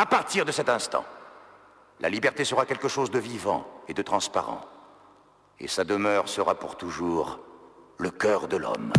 À partir de cet instant, la liberté sera quelque chose de vivant et de transparent. Et sa demeure sera pour toujours le cœur de l'homme.